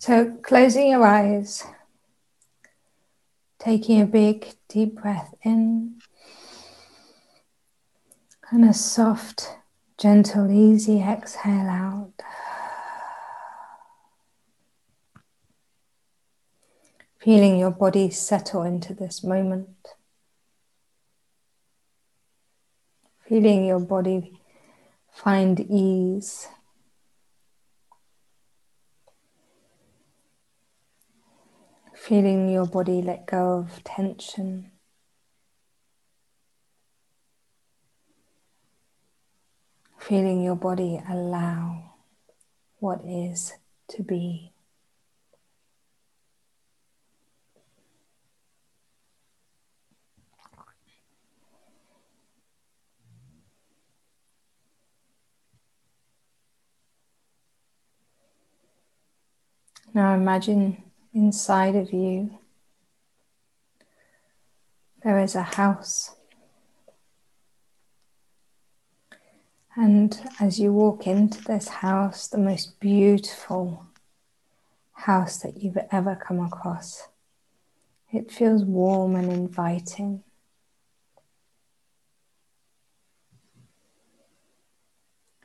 So, closing your eyes, taking a big deep breath in, and a soft, gentle, easy exhale out. Feeling your body settle into this moment. Feeling your body find ease. Feeling your body let go of tension. Feeling your body allow what is to be. Now imagine inside of you there is a house. And as you walk into this house, the most beautiful house that you've ever come across, it feels warm and inviting.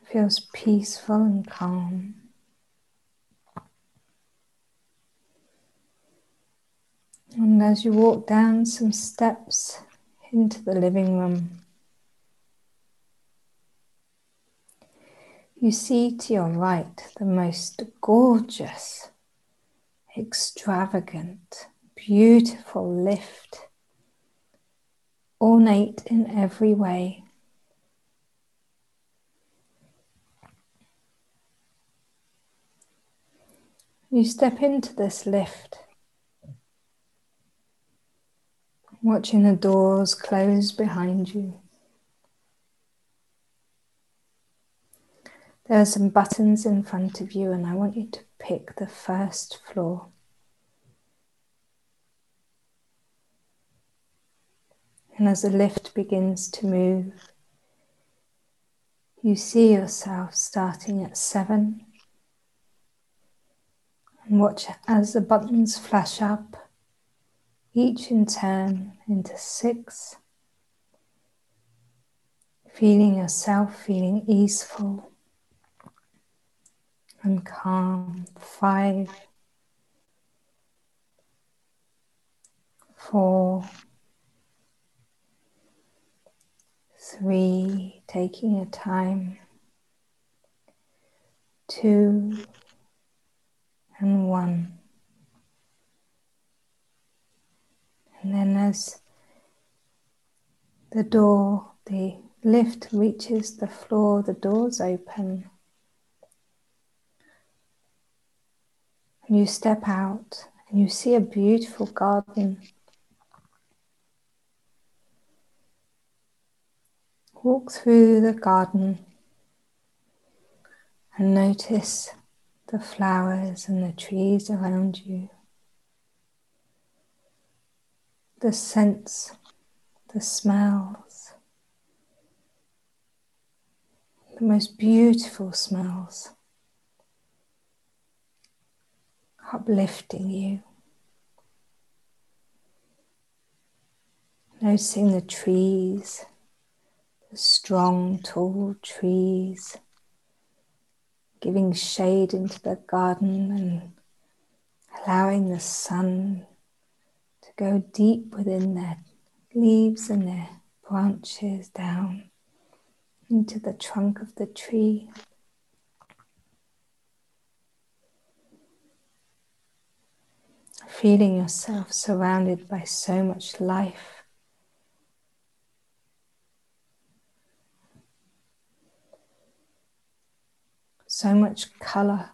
It feels peaceful and calm. And as you walk down some steps into the living room, you see to your right the most gorgeous, extravagant, beautiful lift, ornate in every way. You step into this lift watching the doors close behind you. There are some buttons in front of you, and I want you to pick the first floor. And as the lift begins to move, you see yourself starting at seven. And watch as the buttons flash up each in turn into six, feeling yourself feeling easeful and calm. Five, four, three, taking your time, two, and one. And then as the door, the lift reaches the floor, the doors open. And you step out and you see a beautiful garden. Walk through the garden and notice the flowers and the trees around you. The scents, the smells, the most beautiful smells, uplifting you. Noticing the trees, the strong, tall trees, giving shade into the garden and allowing the sun go deep within their leaves and their branches down into the trunk of the tree. Feeling yourself surrounded by so much life. So much color,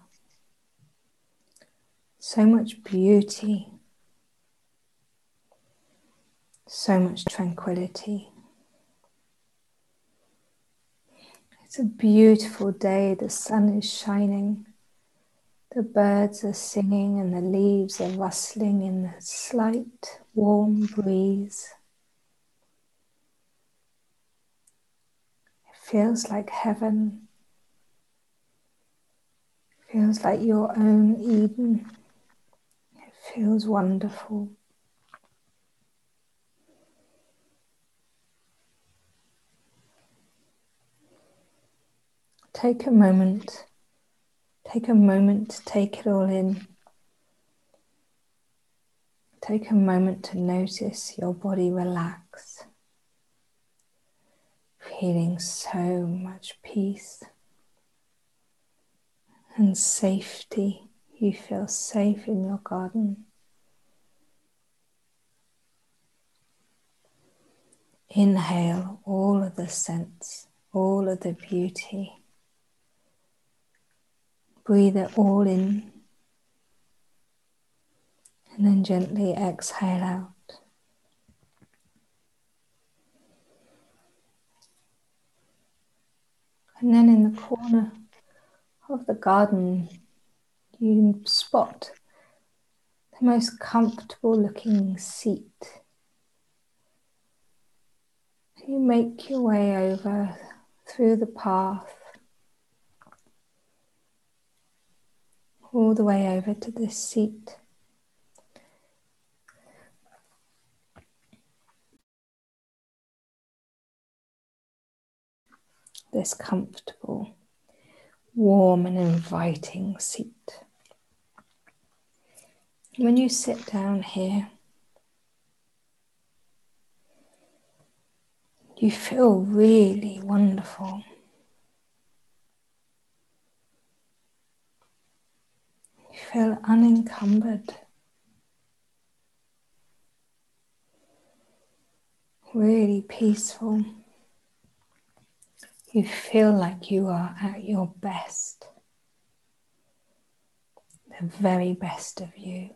so much beauty so much tranquility. It's a beautiful day, the sun is shining, the birds are singing, and the leaves are rustling in the slight warm breeze. It feels like heaven, it feels like your own Eden. It feels wonderful. Take a moment, take a moment to take it all in. Take a moment to notice your body relax, feeling so much peace and safety. You feel safe in your garden. Inhale all of the scents, all of the beauty. Breathe it all in and then gently exhale out. And then in the corner of the garden, you spot the most comfortable looking seat. You make your way over through the path, all the way over to this seat. this comfortable, warm, and inviting seat. When you sit down here, you feel really wonderful. You feel unencumbered. Really peaceful. You feel like you are at your best, the very best of you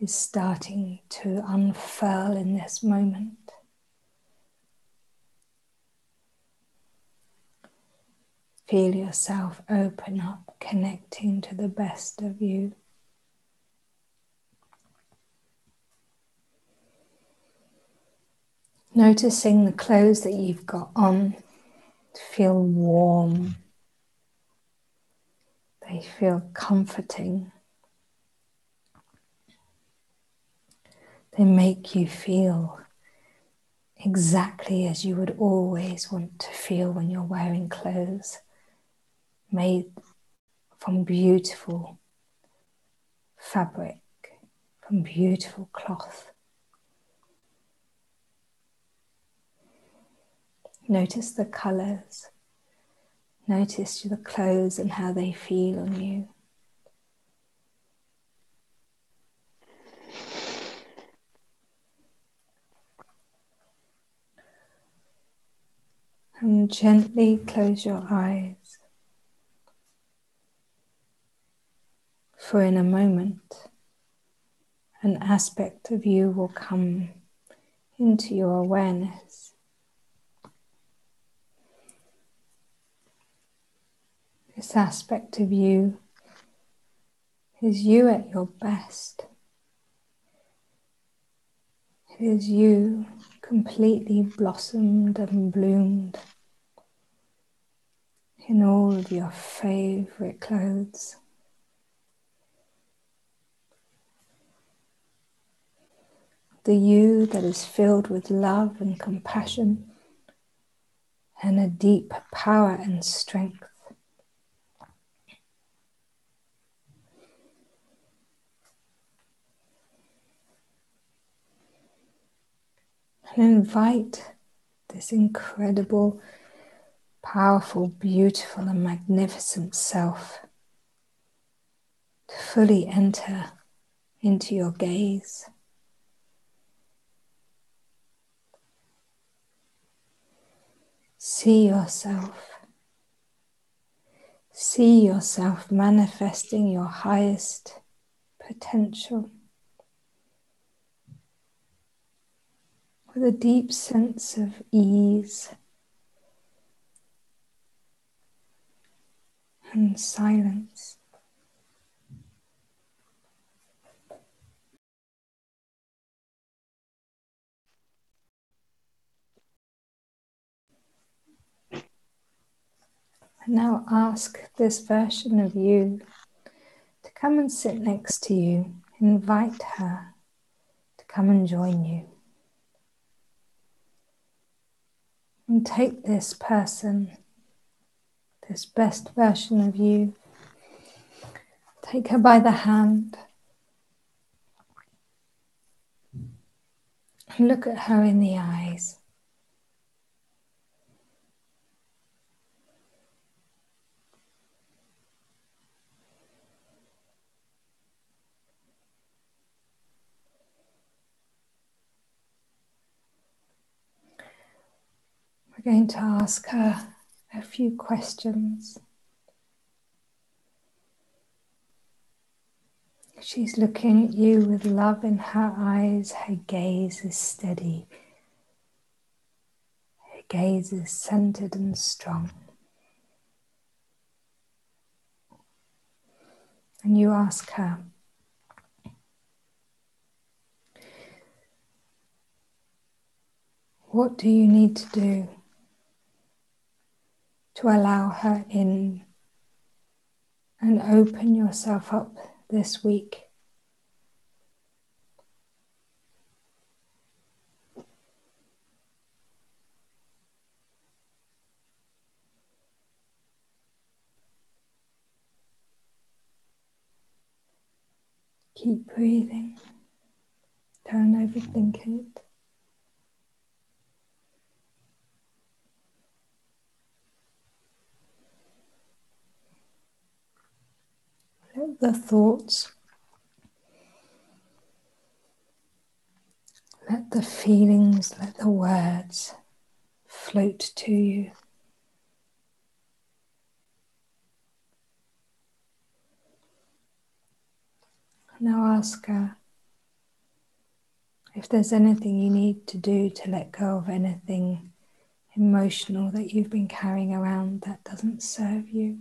is starting to unfurl in this moment. Feel yourself open up, connecting to the best of you. Noticing the clothes that you've got on feel warm, they feel comforting, they make you feel exactly as you would always want to feel when you're wearing clothes made from beautiful fabric, from beautiful cloth. Notice the colors. Notice the clothes and how they feel on you. And gently close your eyes. For in a moment, an aspect of you will come into your awareness. This aspect of you is you at your best. It is you completely blossomed and bloomed in all of your favorite clothes. The you that is filled with love and compassion and a deep power and strength. and invite this incredible, powerful, beautiful, and magnificent self to fully enter into your gaze. See yourself. See yourself manifesting your highest potential. with a deep sense of ease and silence. And now ask this version of you to come and sit next to you. Invite her to come and join you. And take this person, this best version of you, take her by the hand. And look at her in the eyes. We're going to ask her a few questions. She's looking at you with love in her eyes. Her gaze is steady. Her gaze is centered and strong. And you ask her, What do you need to do to allow her in and open yourself up this week. Keep breathing. Don't overthink it. Let the thoughts, let the feelings, let the words float to you. Now ask her if there's anything you need to do to let go of anything emotional that you've been carrying around that doesn't serve you.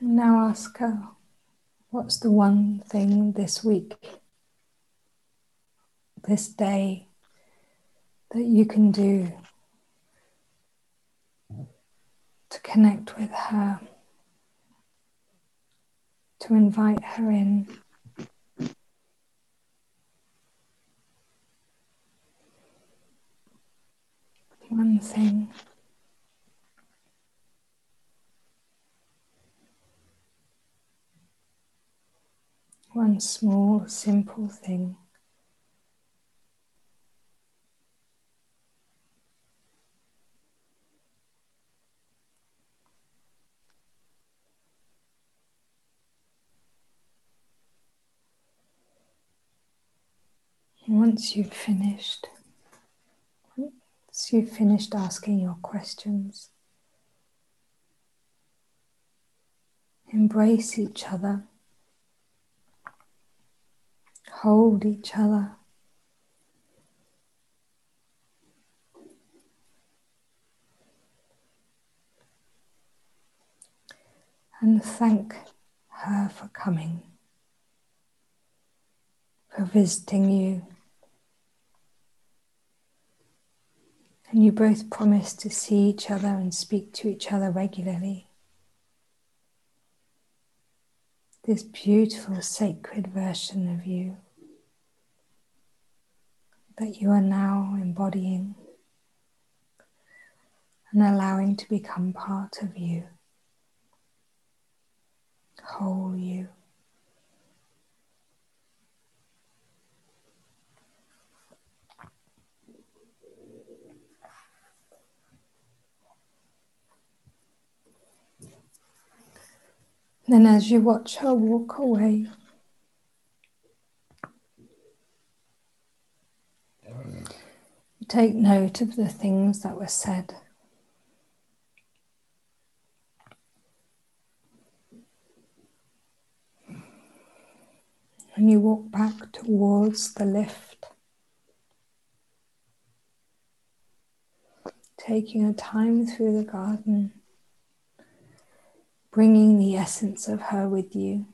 And now ask her, what's the one thing this week, this day, that you can do to connect with her, to invite her in? One thing. One small, simple thing. Once you've finished, once you've finished asking your questions, embrace each other hold each other. And thank her for coming, for visiting you. And you both promise to see each other and speak to each other regularly. This beautiful sacred version of you that you are now embodying and allowing to become part of you, whole you. Then, as you watch her walk away, take note of the things that were said. And you walk back towards the lift, taking a time through the garden, bringing the essence of her with you.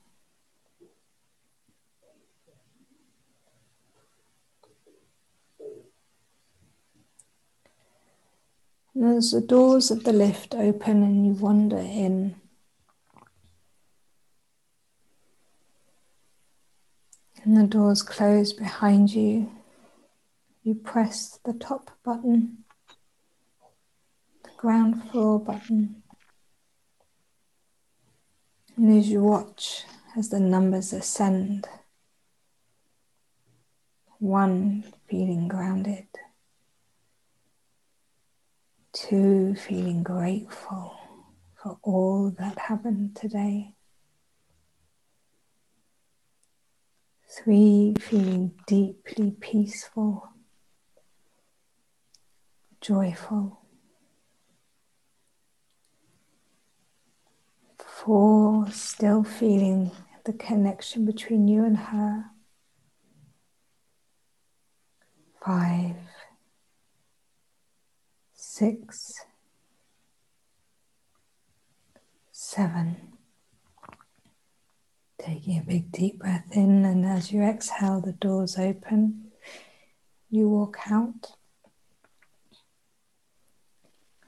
And as the doors of the lift open and you wander in, and the doors close behind you, you press the top button, the ground floor button, and as you watch as the numbers ascend, one feeling grounded. Two, feeling grateful for all that happened today. Three, feeling deeply peaceful, joyful. Four, still feeling the connection between you and her. Five, six, seven. Taking a big deep breath in, and as you exhale, the doors open. You walk out.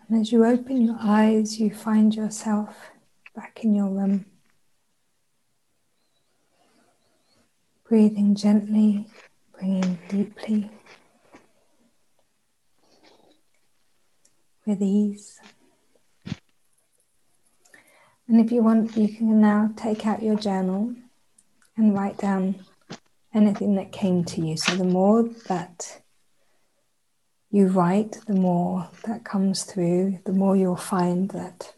And as you open your eyes, you find yourself back in your room. Breathing gently, breathing deeply. With ease. And if you want, you can now take out your journal and write down anything that came to you. So the more that you write, the more that comes through, the more you'll find that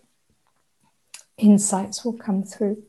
insights will come through.